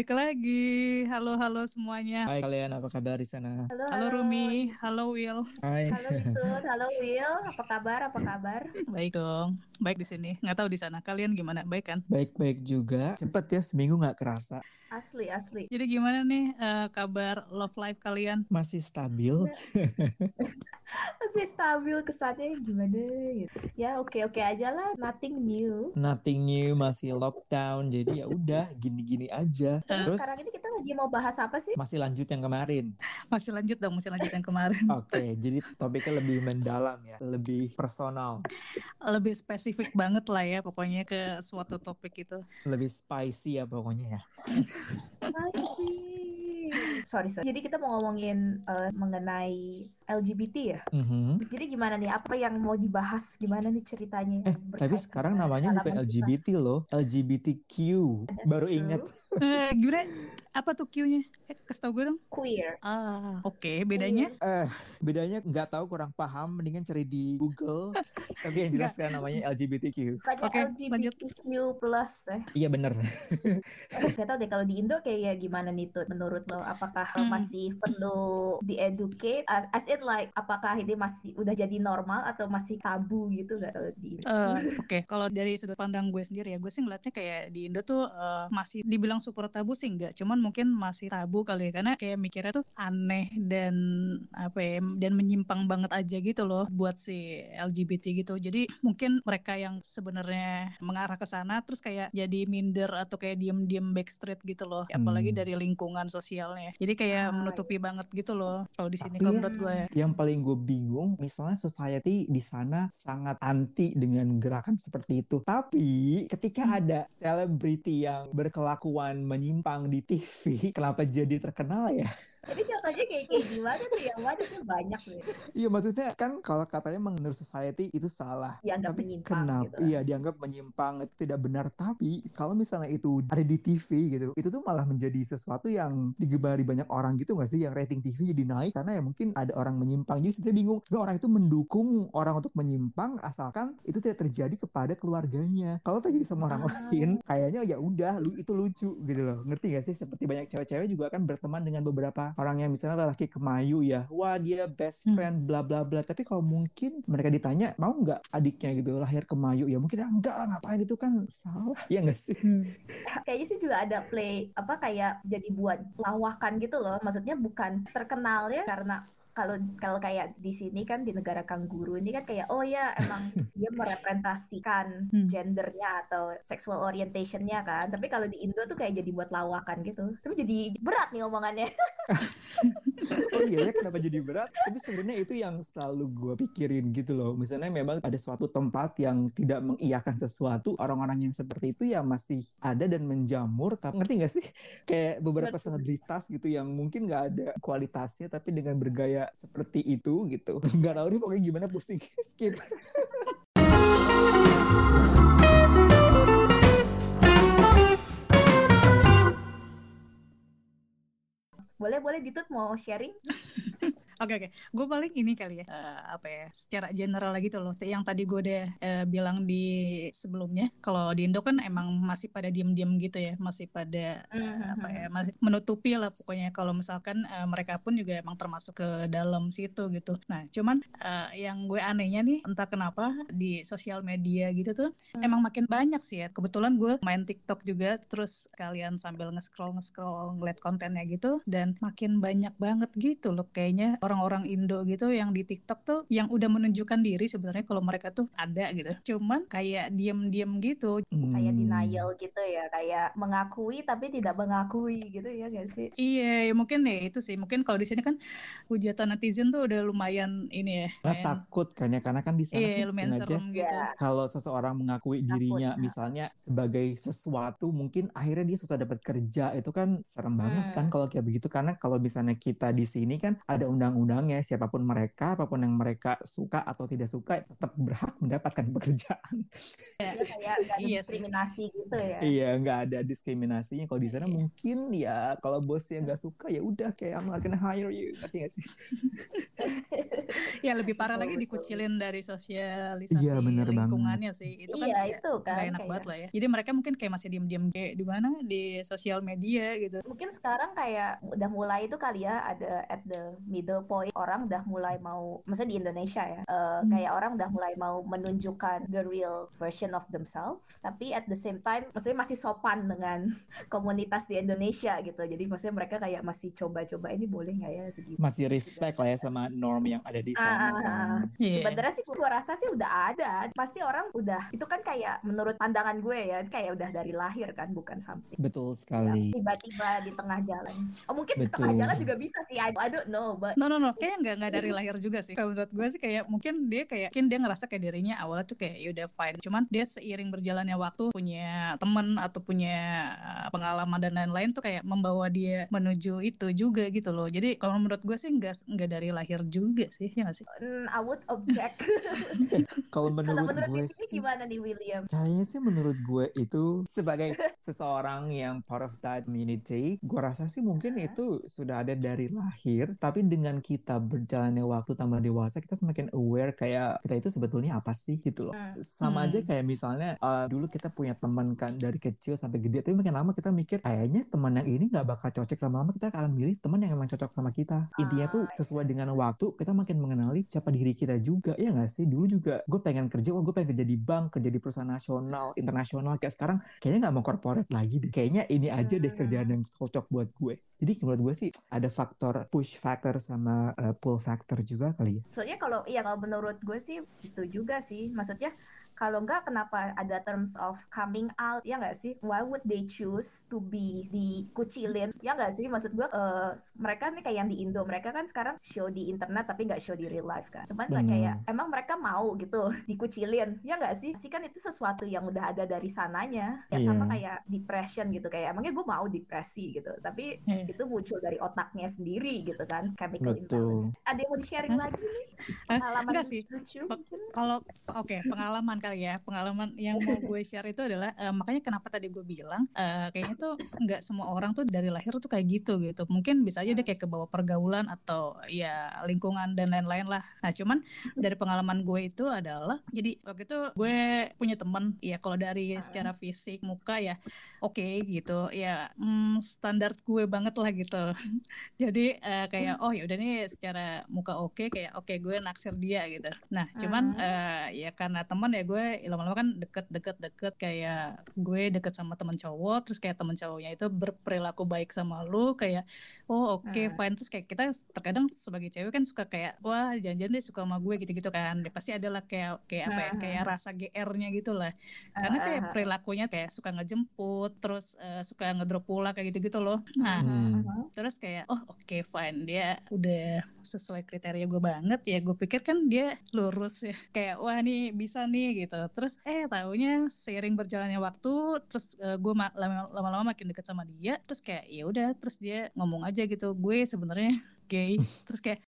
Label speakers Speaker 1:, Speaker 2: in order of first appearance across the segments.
Speaker 1: Balik lagi. Halo halo semuanya.
Speaker 2: Hai kalian, apa kabar di sana?
Speaker 3: Halo,
Speaker 1: Halo Rumi, halo Will.
Speaker 2: Hai.
Speaker 3: Halo Bitut, halo Will. Apa kabar? Apa kabar?
Speaker 1: Baik dong. Baik di sini. Nggak tahu di sana. Kalian gimana? Baik kan?
Speaker 2: Baik-baik juga. Cepet ya, seminggu nggak kerasa.
Speaker 3: Asli, asli.
Speaker 1: Jadi gimana nih eh, kabar love life kalian?
Speaker 2: Masih stabil.
Speaker 3: Masih stabil kesannya gimana gitu. Ya oke-oke aja lah. Nothing new.
Speaker 2: Nothing new, masih lockdown. Jadi ya udah, gini-gini aja.
Speaker 3: Terus
Speaker 2: Terus
Speaker 3: sekarang ini kita lagi mau bahas apa sih?
Speaker 2: masih lanjut yang kemarin.
Speaker 1: Masih lanjut dong, masih lanjut yang kemarin.
Speaker 2: Oke, jadi topiknya lebih mendalam ya, lebih personal,
Speaker 1: Lebih spesifik banget lah ya pokoknya ke suatu topik itu.
Speaker 2: lebih spicy ya pokoknya ya.
Speaker 3: Masih. Sorry, sorry. Jadi kita mau ngomongin eh, mengenai LGBT ya.
Speaker 2: Mhm.
Speaker 3: Jadi gimana nih? Apa yang mau dibahas? Gimana nih ceritanya?
Speaker 2: Eh, tapi sekarang namanya bukan
Speaker 3: pengalaman kita.
Speaker 2: LGBT loh, LGBTQ. Baru
Speaker 3: true.
Speaker 2: inget.
Speaker 1: Eh, gimana? Apa tuh Q-nya? Eh, kasih tau gue dong.
Speaker 3: Queer.
Speaker 1: Ah, oke. bedanya?
Speaker 2: Eh, bedanya nggak tahu kurang paham, mendingan cari di Google. tapi yang jelas kan namanya LGBTQ.
Speaker 1: Oke, lanjut.
Speaker 3: LGBTQ plus eh.
Speaker 2: Iya bener.
Speaker 3: Gak tau deh kalau di Indo kayak gimana nih tuh menurut lo apakah
Speaker 1: Hmm.
Speaker 3: masih perlu dieducate Uh, as in like apakah ini masih udah jadi normal atau masih tabu gitu gak kalau di Indo?
Speaker 1: Eh, Oke, kalau dari sudut pandang gue sendiri ya, gue sih ngeliatnya kayak di Indo tuh eh, masih dibilang super tabu sih enggak, cuman mungkin masih tabu kali ya, karena kayak mikirnya tuh aneh dan apa ya, dan menyimpang banget aja gitu loh buat si LGBT gitu. Jadi mungkin mereka yang sebenarnya mengarah ke sana terus kayak jadi minder atau kayak diem-diem backstreet gitu loh, apalagi
Speaker 2: Hmm.
Speaker 1: dari lingkungan sosialnya. Jadi kayak
Speaker 3: Ah,
Speaker 1: menutupi banget gitu loh kalau di sini kalau
Speaker 2: ya-
Speaker 1: menurut gue.
Speaker 2: Yang paling gue bingung, misalnya society di sana sangat anti dengan gerakan seperti itu. Tapi ketika ada selebriti yang berkelakuan menyimpang di TV, kenapa jadi terkenal ya?
Speaker 3: Jadi contohnya kayak kayak gimana tuh yang mana tuh banyak deh
Speaker 2: Iya maksudnya kan kalau katanya menurut society itu salah.
Speaker 3: dianggap
Speaker 2: tapi
Speaker 3: menyimpang
Speaker 2: kenapa?
Speaker 3: gitu.
Speaker 2: Iya dianggap menyimpang itu tidak benar. Tapi kalau misalnya itu ada di TV gitu, itu tuh malah menjadi sesuatu yang digemari banyak orang gitu gak sih? Yang rating TV jadi naik karena ya mungkin ada orang menyimpang. Jadi sebenarnya bingung. Sebenarnya orang itu mendukung orang untuk menyimpang asalkan itu tidak terjadi kepada keluarganya. Kalau terjadi sama orang
Speaker 3: Ah.
Speaker 2: lain, kayaknya ya udah, lu itu lucu gitu loh. Ngerti gak sih? Seperti banyak cewek-cewek juga kan berteman dengan beberapa orang yang misalnya lelaki kemayu ya. Wah dia best
Speaker 1: Hmm.
Speaker 2: friend bla bla bla. Tapi kalau mungkin mereka ditanya mau nggak adiknya gitu lahir kemayu ya mungkin ah, enggak lah ngapain itu kan salah ya nggak sih
Speaker 1: Hmm.
Speaker 3: Kayaknya sih juga ada play apa kayak jadi buat lawakan gitu loh. Maksudnya bukan terkenal ya karena kalau kalau kayak di sini kan di negara kanguru ini kan kayak oh ya emang dia merepresentasikan
Speaker 1: Hmm.
Speaker 3: gendernya atau sexual orientationnya kan. Tapi kalau di Indo tuh kayak jadi buat lawakan gitu. Tapi jadi berat nih omongannya.
Speaker 2: oh iya ya kenapa jadi berat? Tapi sebenarnya itu yang selalu gue pikirin gitu loh. Misalnya memang ada suatu tempat yang tidak mengiyakan sesuatu orang-orang yang seperti itu ya masih ada dan menjamur tapi ngerti gak sih? Kayak beberapa
Speaker 1: Betul.
Speaker 2: selebritas gitu yang mungkin nggak ada kualitasnya tapi dengan bergaya seperti itu gitu. Nggak tahu nih pokoknya gimana pusing. Skip
Speaker 3: boleh boleh ditut mau sharing?
Speaker 1: Oke oke, gue paling ini kali ya eh, apa ya secara general lagi tuh loh yang tadi gue udah eh, bilang di sebelumnya kalau di Indo kan emang masih pada diem-diem gitu ya masih pada eh, apa ya masih menutupi lah pokoknya. Kalau misalkan eh, mereka pun juga emang termasuk ke dalam situ gitu. Nah cuman eh, yang gue anehnya nih entah kenapa di sosial media gitu tuh emang makin banyak sih ya. Kebetulan gue main TikTok juga terus kalian sambil nge-scroll nge-scroll ngeliat kontennya gitu dan makin banyak banget gitu loh kayaknya orang-orang Indo gitu yang di TikTok tuh yang udah menunjukkan diri sebenarnya kalau mereka tuh ada gitu. Cuman kayak diem-diem gitu.
Speaker 3: Kayak
Speaker 2: Hmm.
Speaker 3: denial gitu ya, kayak mengakui tapi tidak mengakui gitu ya gak sih?
Speaker 1: Iya, ya mungkin ya itu sih. Mungkin kalau di sini kan hujatan netizen tuh udah lumayan ini ya.
Speaker 2: Nah,
Speaker 1: kayak-
Speaker 2: takut kan ya karena kan di sana
Speaker 1: Iya, lumayan serem gitu.
Speaker 3: Ya.
Speaker 2: kalau seseorang mengakui
Speaker 3: Takut,
Speaker 2: dirinya
Speaker 3: nah.
Speaker 2: misalnya sebagai sesuatu mungkin akhirnya dia susah dapat kerja itu kan serem banget
Speaker 1: Hmm.
Speaker 2: kan kalau kayak begitu karena kalau misalnya kita di sini kan ada undang undang-undangnya siapa pun mereka apa pun yang mereka suka atau tidak suka tetap berhak mendapatkan pekerjaan.
Speaker 3: Iya kayak nggak ada
Speaker 1: Iya.
Speaker 3: diskriminasi gitu ya.
Speaker 2: iya nggak ada diskriminasinya. Kalau di sana mungkin ya kalau bosnya nggak suka ya udah kayak I'm not gonna hire you. Ngerti nggak sih?
Speaker 1: Ya lebih parah lagi dikucilin dari sosialisasi
Speaker 2: Iya, bener banget.
Speaker 1: lingkungannya sih. Itu kan
Speaker 3: Iya, itu kan,
Speaker 1: nggak enak
Speaker 3: kayak-
Speaker 1: banget lah ya. Jadi mereka mungkin kayak masih diem-diem kayak di mana? Di sosial media gitu.
Speaker 3: Mungkin sekarang kayak udah mulai itu kali ya ada at the middle point orang udah mulai mau, maksudnya di Indonesia ya, eh, kayak orang udah mulai mau menunjukkan the real version of themselves, tapi at the same time, maksudnya masih sopan dengan komunitas di Indonesia gitu. Jadi maksudnya mereka kayak masih coba-coba ini boleh nggak ya segitu.
Speaker 2: masih respect lah ya sama norm yang ada di
Speaker 3: Ah,
Speaker 2: sana
Speaker 3: ah,
Speaker 2: kan
Speaker 3: ah.
Speaker 1: Iya.
Speaker 3: Sebenarnya sih gua rasa sih udah ada. Pasti orang udah itu kan kayak menurut pandangan gue ya kayak udah dari lahir kan bukan something
Speaker 2: betul sekali
Speaker 3: tiba-tiba di tengah jalan. Oh mungkin di tengah
Speaker 2: Betul.
Speaker 3: jalan juga bisa sih. I, I don't know, but
Speaker 1: No no no, kayaknya nggak nggak dari lahir juga sih. Kalau menurut gue sih kayak mungkin dia kayak mungkin dia ngerasa kayak dirinya awalnya tuh kayak ya udah fine. Cuman dia seiring berjalannya waktu punya temen atau punya uh, pengalaman dan lain-lain tuh kayak membawa dia menuju itu juga gitu loh. Jadi kalau menurut gue sih nggak nggak dari lahir juga sih ya nggak sih.
Speaker 3: mm, I would object.
Speaker 2: kalau menurut
Speaker 3: menurut
Speaker 2: gue sih
Speaker 3: gimana nih William?
Speaker 2: Kayaknya sih menurut gue itu sebagai seseorang yang part of that community, gue rasa sih mungkin itu sudah ada dari lahir, tapi dengan kita berjalannya waktu tambah dewasa, kita semakin aware kayak kita itu sebetulnya apa sih gitu loh. Sama aja kayak misalnya uh, dulu kita punya teman kan dari kecil sampai gede, tapi makin lama kita mikir kayaknya teman yang ini nggak bakal cocok lama-lama kita akan milih teman yang emang cocok sama kita. Intinya tuh sesuai dengan waktu kita makin mengenali siapa diri kita juga. Ya nggak sih? Dulu juga gue pengen kerja oh gue pengen kerja di bank kerja di perusahaan nasional internasional. Kayak sekarang kayaknya nggak mau corporate lagi deh. Kayaknya ini aja deh kerjaan yang cocok buat gue. Jadi menurut gue sih ada faktor push factor sama uh, pull factor juga kali ya
Speaker 3: Soalnya kalau iya kalau menurut gue sih itu juga sih. Maksudnya kalau enggak kenapa ada terms of coming out ya nggak sih? Why would they choose to be dikucilin? Ya nggak sih? Maksud gue eh, mereka nih kayak yang di Indo mereka kan sekarang show di internet tapi nggak show di real life kan. Cuman
Speaker 2: Benar.
Speaker 3: kayak emang mereka mau gitu dikucilin ya nggak sih? Sih kan itu sesuatu yang udah ada dari sananya. Ya
Speaker 2: Iya.
Speaker 3: sama kayak depression gitu kayak emangnya gue mau depresi gitu. Tapi
Speaker 1: Iya.
Speaker 3: itu muncul dari otaknya sendiri gitu kan chemical
Speaker 2: Betul.
Speaker 3: imbalance. Ada yang mau sharing lagi nih? Pengalaman
Speaker 1: Enggak sih.
Speaker 3: lucu?
Speaker 1: Kalau oke pengalaman kali ya pengalaman yang mau gue share itu adalah eh, makanya kenapa tadi gue bilang eh, kayaknya tuh nggak semua orang tuh dari lahir tuh kayak gitu gitu mungkin bisa aja dia kayak ke bawah pergaulan atau ya lingkungan dan lain-lain lah nah cuman dari pengalaman gue itu adalah jadi waktu itu gue punya temen ya kalau dari secara fisik muka ya oke gitu ya mm, standar gue banget lah gitu jadi eh, kayak oh ya udah nih secara muka oke kayak oke gue naksir dia gitu. Nah cuman eh, ya karena teman ya gue lama-lama kan deket deket deket kayak gue deket sama teman cowok terus kayak teman cowoknya itu berperilaku baik sama lu kayak oh oke fine. Terus kayak kita terkadang sebagai cewek kan suka kayak wah janjian deh suka sama gue gitu-gitu kan. Dia pasti adalah kayak kayak apa ya kayak rasa GR-nya gitu lah. Karena kayak perilakunya kayak suka ngejemput terus eh, suka ngedrop pula kayak gitu-gitu loh. Nah
Speaker 2: Hmm.
Speaker 1: terus kayak oh oke fine. Dia udah sesuai kriteria gue banget ya gue pikir kan dia lurus ya. Kayak wah nih bisa nih gitu. Terus eh taunya seiring berjalannya waktu terus eh, gue ma- lama- lama-lama makin deket sama dia terus kayak ya udah terus dia ngomong aja gitu. Gue sebenarnya gay. Terus kayak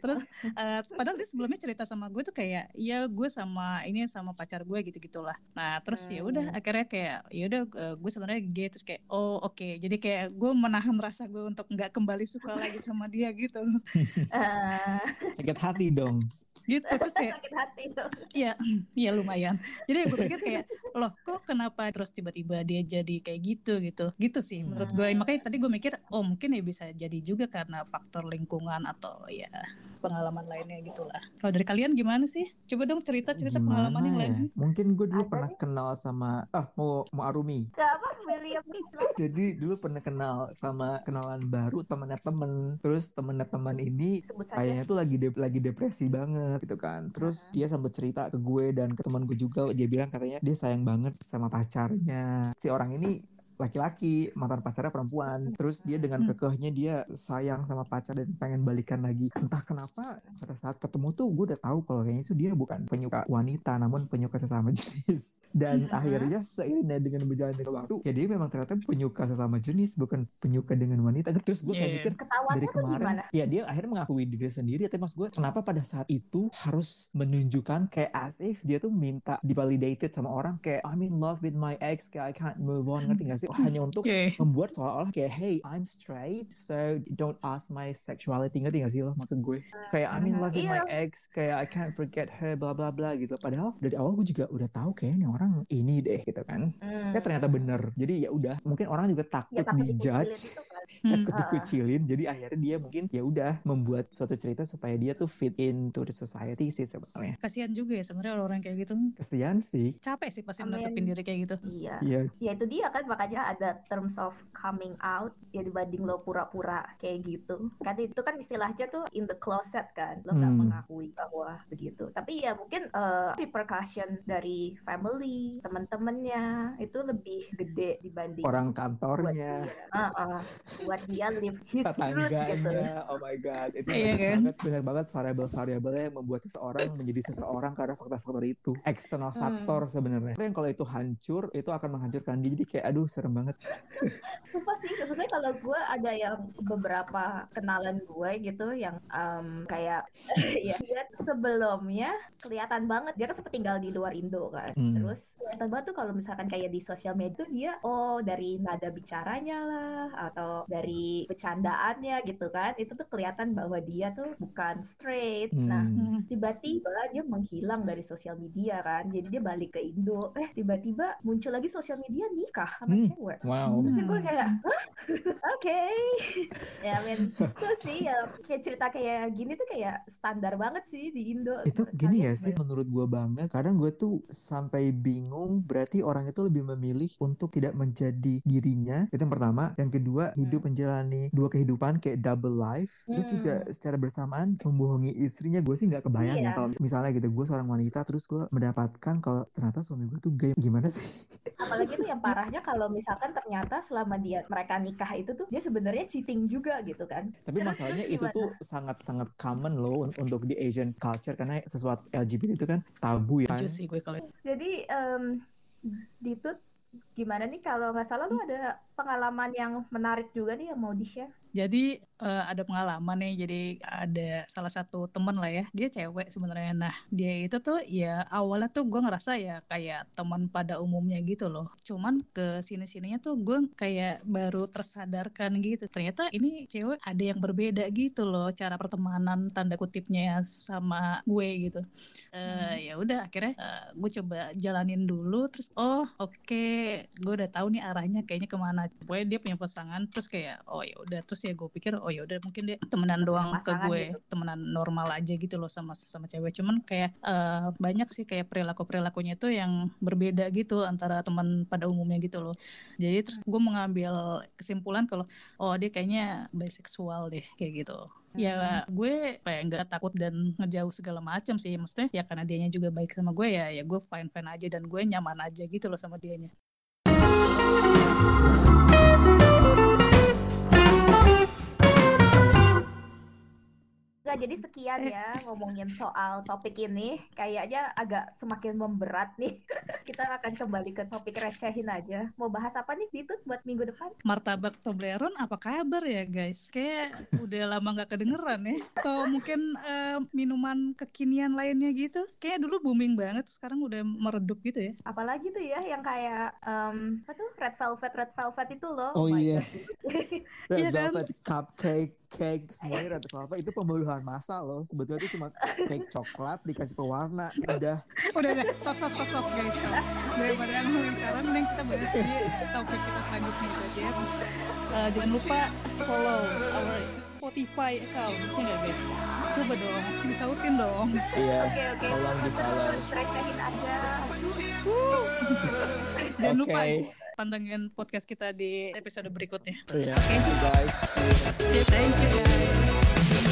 Speaker 1: terus eh, padahal dia sebelumnya cerita sama gue tuh kayak ya gue sama ini sama pacar gue gitu gitulah nah terus ya udah akhirnya kayak ya udah eh, gue sebenarnya gay terus kayak oh oke. Jadi kayak gue menahan rasa gue untuk nggak kembali suka lagi sama dia gitu.
Speaker 3: Eh,
Speaker 2: sakit hati dong
Speaker 1: gitu terus kayak
Speaker 3: sakit hati tuh.
Speaker 1: Ya ya lumayan. Jadi gue pikir kayak loh kok kenapa terus tiba-tiba dia jadi kayak gitu? Gitu gitu sih menurut gue. Makanya tadi gue mikir oh mungkin ya bisa jadi juga karena faktor lingkungan atau ya pengalaman lainnya gitulah kalau dari kalian gimana sih? Coba dong cerita cerita pengalaman yang
Speaker 2: Gimana
Speaker 1: lain
Speaker 2: ya? Mungkin gue dulu pernah kenal sama ah mau mau Arumi.
Speaker 3: Gak apa William
Speaker 2: Jadi dulu pernah kenal sama kenalan baru temannya temen. Terus temennya teman ini kayaknya tuh lagi de- lagi depresi banget gitu kan. Terus dia sempat cerita ke gue dan ke teman gue juga. Dia bilang katanya dia sayang banget sama pacarnya. Si orang ini laki-laki, mantan pacarnya perempuan. Terus dia dengan kekehnya dia sayang sama pacar dan pengen balikan lagi. Entah kenapa saat ketemu tuh gue udah tahu kalau kayaknya itu dia bukan penyuka wanita namun penyuka sesama jenis. Dan akhirnya seiring dengan berjalannya waktu ya dia memang ternyata penyuka sesama jenis bukan penyuka dengan wanita. Terus gue kayak
Speaker 1: Iya.
Speaker 2: mikir
Speaker 3: Ketahuannya
Speaker 2: dari kemarin
Speaker 3: gimana?
Speaker 2: ya dia akhirnya mengakui diri sendiri. Tapi mas gue kenapa pada saat itu harus menunjukkan kayak as if dia tuh minta divalidated sama orang kayak I'm in love with my ex kayak I can't move on. Ngerti gak sih? Hanya untuk
Speaker 1: Oke.
Speaker 2: membuat seolah-olah kayak hey I'm straight so don't ask my sexuality. Ngerti gak sih lo maksud gue? Kayak I'm in love with my ex kayak I can't forget her bla bla bla gitu. Padahal dari awal gue juga udah tahu kayaknya orang ini deh gitu kan.
Speaker 3: Hmm.
Speaker 2: ya ternyata bener. Jadi ya udah mungkin orang juga takut
Speaker 3: Ya takut
Speaker 2: dijudge
Speaker 3: kan.
Speaker 2: takut dikucilin jadi akhirnya dia mungkin ya udah membuat suatu cerita supaya dia tuh fit into the society sih sebenarnya
Speaker 1: Kasihan juga ya sebenarnya orang kayak gitu.
Speaker 2: kesian sih
Speaker 1: Capek sih pasti menutupin diri kayak gitu.
Speaker 3: Iya.
Speaker 2: Iya.
Speaker 3: Ya itu dia kan makanya ada terms of coming out ya dibanding lo pura-pura kayak gitu. Kan itu kan istilahnya tuh in the closet kan. Lo nggak
Speaker 2: Hmm.
Speaker 3: mengakui bahwa begitu. Tapi ya mungkin eh, repercussion dari family, teman-temannya itu lebih gede dibanding
Speaker 2: orang
Speaker 3: buat
Speaker 2: kantornya.
Speaker 3: Ah, ah. Buat dia live his truth gitu.
Speaker 2: tetangganya oh my god itu
Speaker 1: Iya
Speaker 2: banyak
Speaker 1: kan?
Speaker 2: banget banyak banget variabel-variabel yang membuat seseorang menjadi seseorang karena faktor-faktor itu eksternal
Speaker 3: Hmm.
Speaker 2: faktor sebenarnya Tapi yang kalau itu hancur itu akan menghancurkan dia jadi kayak aduh serem banget
Speaker 3: Sumpah sih, khususnya kalau gue ada yang beberapa kenalan gue gitu yang em, kayak ya dia sebelumnya kelihatan banget dia kan sempat tinggal di luar Indo kan.
Speaker 2: Hmm.
Speaker 3: Terus kelihatan banget tuh kalau misalkan kayak di sosial media tuh dia oh dari nada bicaranya lah atau dari bercandaannya gitu kan. Itu tuh kelihatan bahwa dia tuh bukan straight. Nah,
Speaker 2: Hmm.
Speaker 1: Hmm.
Speaker 3: tiba-tiba dia menghilang dari sosial media kan. Jadi dia balik ke Indo. Eh tiba-tiba muncul lagi sosial media nikah sama
Speaker 2: Hmm.
Speaker 3: cewek.
Speaker 2: wow
Speaker 3: Terus
Speaker 1: Hmm.
Speaker 3: gue kayak, "Hah? oke, ya men, terus sih ya kayak cerita kayak gini tuh kayak standar banget sih di Indo.
Speaker 2: itu gini ya sih menurut gue banget kadang gue tuh sampai bingung berarti orang itu lebih memilih untuk tidak menjadi dirinya itu yang pertama yang kedua hidup menjalani dua kehidupan kayak double life terus
Speaker 3: Hmm.
Speaker 2: juga secara bersamaan membohongi istrinya gue sih nggak kebayang ya
Speaker 3: Iya.
Speaker 2: kalau misalnya gitu gue seorang wanita terus gue mendapatkan kalau ternyata suami gue tuh gay gimana sih
Speaker 3: Apalagi tuh yang parahnya kalau misalkan ternyata selama dia mereka nikah itu tuh dia sebenarnya cheating juga gitu kan.
Speaker 2: tapi masalahnya itu
Speaker 3: Gimana?
Speaker 2: tuh sangat sangat common loh un- untuk di Asian culture karena sesuatu LGBT itu kan tabu ya kan
Speaker 1: Setuju sih gue kalau
Speaker 3: Jadi em Ditut gimana nih kalau nggak salah lu ada pengalaman yang menarik juga nih yang mau di share?
Speaker 1: Jadi eh, ada pengalaman nih, jadi ada salah satu temen lah ya, dia cewek sebenarnya. Nah dia itu tuh ya awalnya tuh gue ngerasa ya kayak teman pada umumnya gitu loh. Cuman ke sini sininya tuh gue kayak baru tersadarkan gitu. Ternyata ini cewek ada yang berbeda gitu loh cara pertemanan tanda kutipnya sama gue gitu. Eh, Ya udah akhirnya gue coba jalanin dulu. Terus oh oke gue udah tahu nih arahnya kayaknya ke mana. Pokoknya dia punya pasangan. Terus kayak oh ya udah terus ya gue pikir oh ya udah mungkin dia temenan doang ke
Speaker 3: pasangan
Speaker 1: gue
Speaker 3: gitu.
Speaker 1: temenan normal aja gitu loh sama sama cewek. Cuman kayak eh, banyak sih kayak perilaku perilakunya itu yang berbeda gitu antara teman pada umumnya gitu loh. Jadi terus gue mengambil kesimpulan kalau oh dia kayaknya biseksual deh kayak gitu. Ya gue kayak nggak takut dan ngejauh segala macam sih maksudnya ya karena dianya juga baik sama gue ya ya gue fine fine aja dan gue nyaman aja gitu loh sama dianya
Speaker 3: Jadi sekian ya ngomongin soal topik ini. Kayaknya agak semakin memberat nih. Kita akan kembali ke topik recehin aja. Mau bahas apa nih Ditut buat minggu depan?
Speaker 1: martabak Toblerone apa kabar ya guys? Kayak udah lama nggak kedengeran ya. Atau mungkin eh, minuman kekinian lainnya gitu. Kayak dulu booming banget, sekarang udah meredup gitu ya.
Speaker 3: Apalagi tuh ya yang kayak em, apa tuh red velvet red velvet itu loh.
Speaker 2: Oh
Speaker 3: my
Speaker 2: iya.
Speaker 3: God.
Speaker 2: Red
Speaker 1: Iya kan?
Speaker 2: velvet cupcake, cake, semuanya red velvet itu pembunuhan massa loh. Sebetulnya itu cuma cake coklat dikasih pewarna, udah.
Speaker 1: Udah udah stop stop stop stop guys. Stop. Daripada ngomongin sekarang, mending kita bahas di topik kita selanjutnya itu aja. ya. Eh, jangan lupa follow our Spotify account, ya nggak guys? Coba dong, disautin dong.
Speaker 2: Iya,
Speaker 3: Oke oke.
Speaker 2: tolong di follow.
Speaker 3: Recehin aja.
Speaker 1: Jangan
Speaker 2: Oke.
Speaker 1: lupa pantengin podcast kita di episode berikutnya.
Speaker 2: Iya, thank you guys. See you next
Speaker 1: Thank you guys.